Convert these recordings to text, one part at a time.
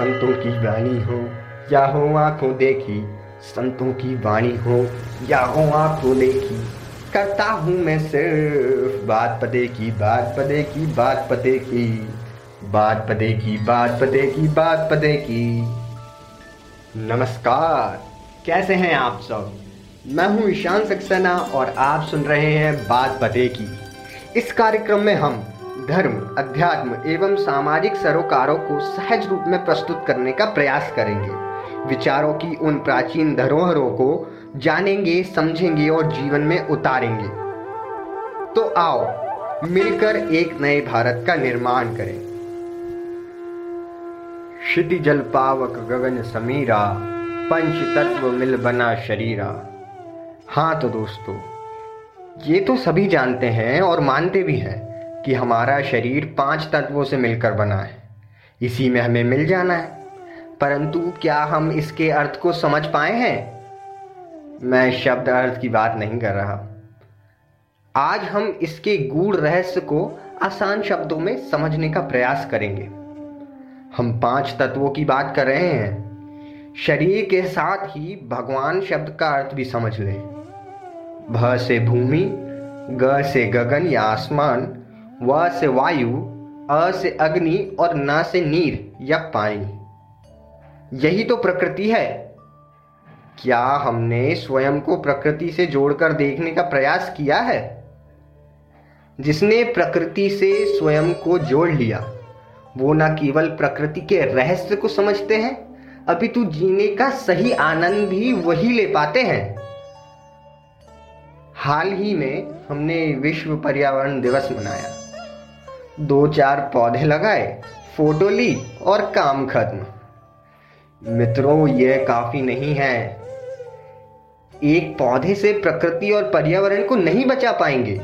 संतों की वाणी हो, या हो आँखों देखी, संतों की वाणी हो, या हो आँखों देखी। करता हूँ मैं सिर्फ़ बात पते की, बात पते की, बात पते की, बात पते की, बात पते की, बात पते की। नमस्कार, कैसे हैं आप सब? मैं हूँ ईशान सक्सेना और आप सुन रहे हैं बात पते की। इस कार्यक्रम में हम धर्म, अध्यात्म एवं सामाजिक सरोकारों को सहज रूप में प्रस्तुत करने का प्रयास करेंगे। विचारों की उन प्राचीन धरोहरों को जानेंगे, समझेंगे और जीवन में उतारेंगे। तो आओ, मिलकर एक नए भारत का निर्माण करें। क्षिति जल पावक गगन समीरा, पंच तत्व मिल बना शरीरा। हाँ तो दोस्तों, ये तो सभी जानते हैं और मानते भी हैं। कि हमारा शरीर पाँच तत्वों से मिलकर बना है। इसी में हमें मिल जाना है। परंतु क्या हम इसके अर्थ को समझ पाए हैं? मैं शब्द अर्थ की बात नहीं कर रहा। आज हम इसके गूढ़ रहस्य को आसान शब्दों में समझने का प्रयास करेंगे। हम पाँच तत्वों की बात कर रहे हैं। शरीर के साथ ही भगवान शब्द का अर्थ भी समझ लें। भ से भूमि, ग से गगन या आसमान व से वायु, अ से अग्नि और न से नीर या पानी। यही तो प्रकृति है। क्या हमने स्वयं को प्रकृति से जोड़कर देखने का प्रयास किया है? जिसने प्रकृति से स्वयं को जोड़ लिया, वो न केवल प्रकृति के रहस्य को समझते हैं अभी अपितु जीने का सही आनंद भी वही ले पाते हैं। हाल ही में हमने विश्व पर्यावरण दिवस मनाया। दो चार पौधे लगाए, फ़ोटो ली और काम खत्म। मित्रों यह काफ़ी नहीं है। एक पौधे से प्रकृति और पर्यावरण को नहीं बचा पाएँगे।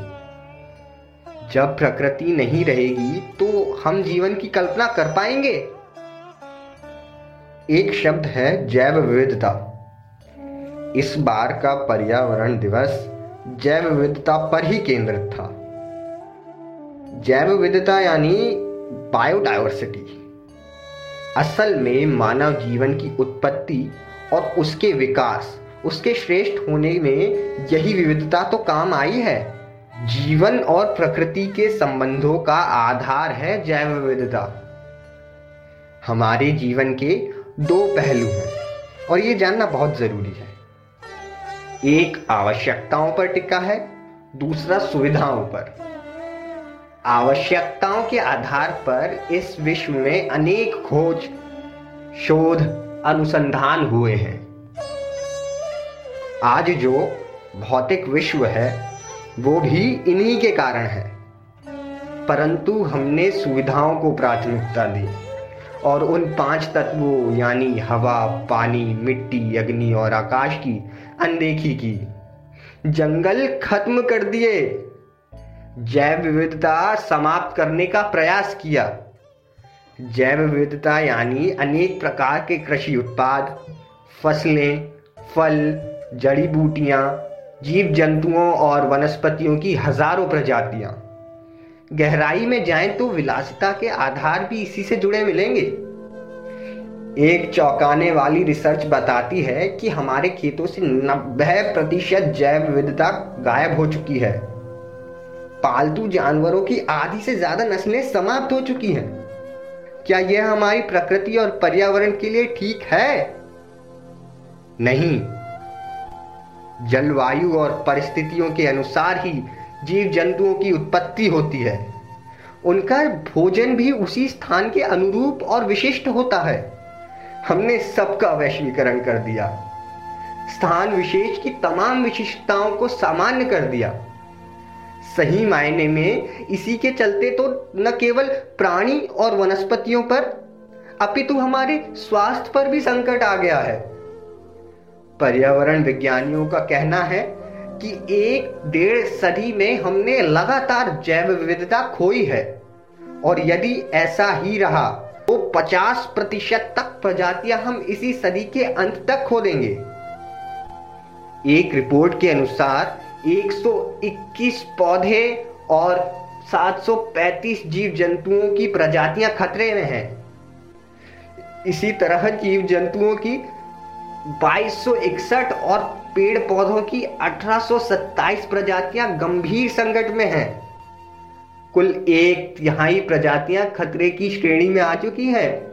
जब प्रकृति नहीं रहेगी तो हम जीवन की कल्पना कर पाएँगे। एक शब्द है जैव विविधता। इस बार का पर्यावरण दिवस जैव विविधता पर ही केंद्रित था। जैव विविधता यानी बायोडाइवर्सिटी असल में मानव जीवन की उत्पत्ति और उसके विकास, उसके श्रेष्ठ होने में यही विविधता तो काम आई है। जीवन और प्रकृति के संबंधों का आधार है जैव विविधता। हमारे जीवन के दो पहलू हैं और ये जानना बहुत ज़रूरी है। एक, आवश्यकताओं पर टिका है, दूसरा, सुविधाओं पर। आवश्यकताओं के आधार पर इस विश्व में अनेक खोज, शोध, अनुसंधान हुए हैं। आज जो भौतिक विश्व है, वो भी इन्हीं के कारण है। परंतु हमने सुविधाओं को प्राथमिकता दी और उन पाँच तत्वों, यानी हवा, पानी, मिट्टी, अग्नि और आकाश की अनदेखी की। जंगल खत्म कर दिए। जैव विविधता समाप्त करने का प्रयास किया। जैव विविधता यानी अनेक प्रकार के कृषि उत्पाद, फ़सलें, फल, जड़ी बूटियाँ जीव जंतुओं और वनस्पतियों की हज़ारों प्रजातियाँ। गहराई में जाएँ तो विलासिता के आधार भी इसी से जुड़े मिलेंगे। एक चौंकाने वाली रिसर्च बताती है कि हमारे खेतों से 90 प्रतिशत जैव विविधता गायब हो चुकी है। पालतू जानवरों की आधी से ज़्यादा नस्लें समाप्त हो चुकी हैं। क्या यह हमारी प्रकृति और पर्यावरण के लिए ठीक है? नहीं। जलवायु और परिस्थितियों के अनुसार ही जीव जंतुओं की उत्पत्ति होती है। उनका भोजन भी उसी स्थान के अनुरूप और विशिष्ट होता है। हमने सबका वैश्वीकरण कर दिया। स्थान विशेष की तमाम विशिष्टताओं को सामान्य कर दिया। सही मायने में इसी के चलते तो न केवल प्राणी और वनस्पतियों पर, अपितु हमारे स्वास्थ्य पर भी संकट आ गया है। पर्यावरण विज्ञानियों का कहना है कि एक डेढ़ सदी में हमने लगातार जैव विविधता खोई है, और यदि ऐसा ही रहा तो 50 प्रतिशत तक प्रजातियाँ हम इसी सदी के अंत तक खो देंगे एक रिपोर्ट के अनुसार 121 पौधे और 735 जीव जंतुओं की प्रजातियाँ खतरे में हैं। इसी तरह जीव जंतुओं की 2261 और पेड़ पौधों की 1827 प्रजातियाँ गंभीर संकट में हैं। कुल एक तिहाई प्रजातियाँ खतरे की श्रेणी में आ चुकी हैं।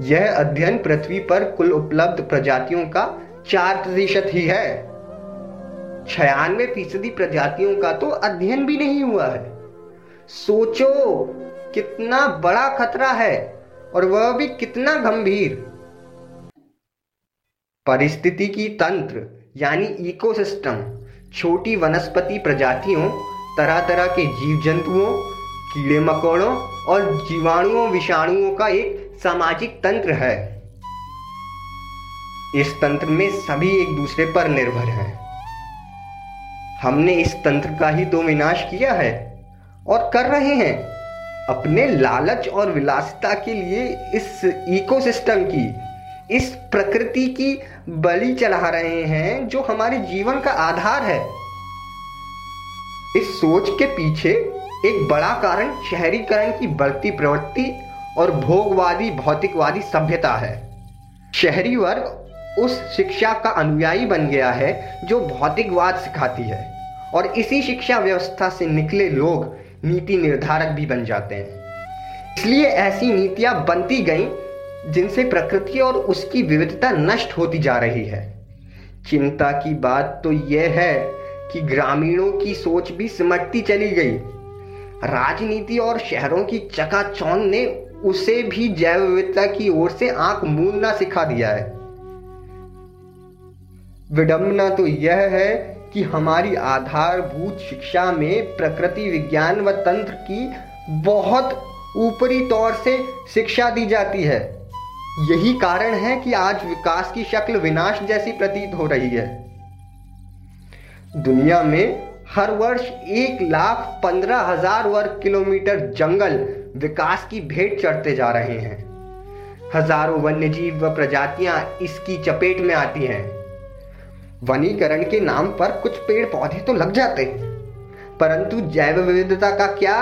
यह अध्ययन पृथ्वी पर कुल उपलब्ध प्रजातियों का चार प्रतिशत ही है। छियानवे फ़ीसदी प्रजातियों का तो अध्ययन भी नहीं हुआ है। सोचो कितना बड़ा खतरा है और वह भी कितना गंभीर। परिस्थिति की तंत्र, यानी इकोसिस्टम छोटी वनस्पति प्रजातियों तरह तरह के जीव जंतुओं कीड़े मकोड़ों और जीवाणुओं, विषाणुओं का एक सामाजिक तंत्र है। इस तंत्र में सभी एक दूसरे पर निर्भर हैं। हमने इस तंत्र का ही तो विनाश किया है और कर रहे हैं। अपने लालच और विलासिता के लिए इस इकोसिस्टम की, इस प्रकृति की बलि चढ़ा रहे हैं जो हमारे जीवन का आधार है। इस सोच के पीछे एक बड़ा कारण शहरीकरण की बढ़ती प्रवृत्ति और भोगवादी, भौतिकवादी सभ्यता है। शहरी वर्ग उस शिक्षा का अनुयायी बन गया है जो भौतिकवाद सिखाती है। और इसी शिक्षा व्यवस्था से निकले लोग नीति निर्धारक भी बन जाते हैं। इसलिए ऐसी नीतियाँ बनती गईं, जिनसे प्रकृति और उसकी विविधता नष्ट होती जा रही है। चिंता की बात तो यह है कि ग्रामीणों की सोच भी सिमटती चली गई। राजनीति और शहरों की चकाचौंध ने उसे भी जैव विविधता की ओर से आँख मूंदना सिखा दिया है। विडंबना तो यह है कि हमारी आधारभूत शिक्षा में प्रकृति विज्ञान व तंत्र की बहुत ऊपरी तौर से शिक्षा दी जाती है। यही कारण है कि आज विकास की शक्ल विनाश जैसी प्रतीत हो रही है। दुनिया में हर वर्ष एक लाख पंद्रह हज़ार वर्ग किलोमीटर जंगल विकास की भेंट चढ़ते जा रहे हैं। हज़ारों वन्यजीव व प्रजातियाँ इसकी चपेट में आती हैं। वनीकरण के नाम पर कुछ पेड़ पौधे तो लग जाते। परंतु जैव विविधता का क्या?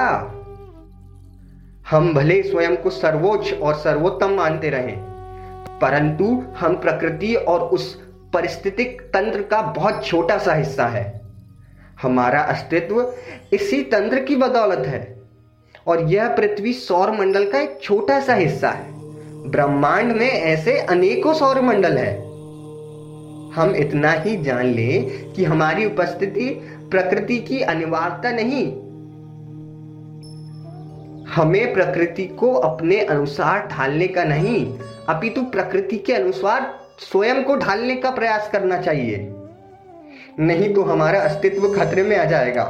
हम भले स्वयं को सर्वोच्च और सर्वोत्तम मानते रहें, परंतु हम प्रकृति और उस परिस्थितिक तंत्र का बहुत छोटा सा हिस्सा है। हमारा अस्तित्व इसी तंत्र की बदौलत है, और यह पृथ्वी सौर मंडल का एक छोटा सा हिस्सा है। ब्रह्मांड में ऐसे अनेकों सौर मंडल है। हम इतना ही जान ले कि हमारी उपस्थिति प्रकृति की अनिवार्यता नहीं। हमें प्रकृति को अपने अनुसार ढालने का नहीं, अपितु प्रकृति के अनुसार स्वयं को ढालने का प्रयास करना चाहिए। नहीं तो हमारा अस्तित्व खतरे में आ जाएगा।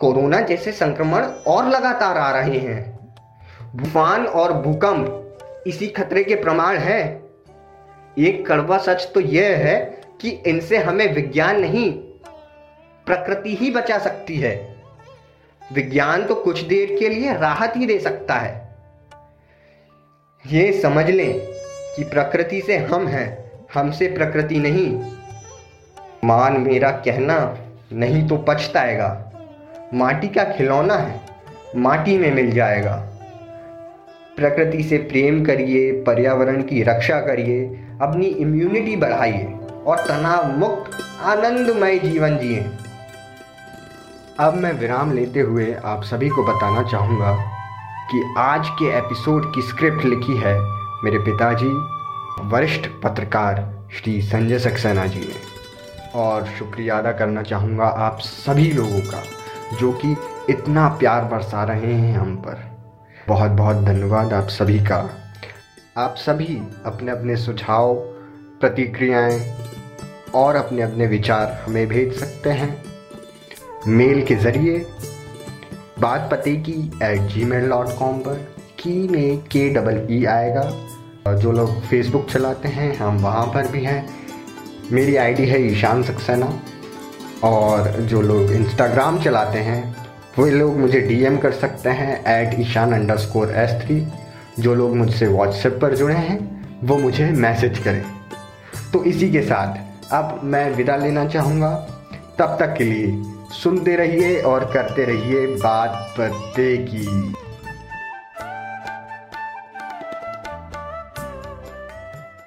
कोरोना जैसे संक्रमण और लगातार आ रहे हैं। भूफान और भूकंप इसी खतरे के प्रमाण है। एक कड़वा सच तो यह है कि इनसे हमें विज्ञान नहीं, प्रकृति ही बचा सकती है। विज्ञान तो कुछ देर के लिए राहत ही दे सकता है। ये समझ लें कि प्रकृति से हम हैं, हमसे प्रकृति नहीं। मान मेरा कहना नहीं तो पछताएगा। माटी का खिलौना है, माटी में मिल जाएगा। प्रकृति से प्रेम करिए, पर्यावरण की रक्षा करिए अपनी इम्यूनिटी बढ़ाइए और तनाव मुक्त, आनंदमय जीवन जिए। अब मैं विराम लेते हुए आप सभी को बताना चाहूँगा कि आज के एपिसोड की स्क्रिप्ट लिखी है मेरे पिताजी, वरिष्ठ पत्रकार श्री संजय सक्सेना जी ने। और शुक्रिया अदा करना चाहूँगा आप सभी लोगों का, जो कि इतना प्यार बरसा रहे हैं हम पर। बहुत बहुत धन्यवाद आप सभी का। आप सभी अपने अपने सुझाव, प्रतिक्रियाएँ और अपने अपने विचार हमें भेज सकते हैं। मेल के ज़रिए बात पते की at ji mail dot com पर की में के डबल ई आएगा। और जो लोग फेसबुक चलाते हैं, हम वहाँ पर भी हैं। मेरी आईडी है ईशान सक्सेना। और जो लोग इंस्टाग्राम चलाते हैं, वो लोग मुझे डीएम कर सकते हैं at Ishan underscore S three जो लोग मुझसे व्हाट्सएप पर जुड़े हैं, वो मुझे मैसेज करें। तो इसी के साथ अब मैं विदा लेना चाहूँगा। तब तक के लिए सुनते रहिए और करते रहिए बात पत्ते की।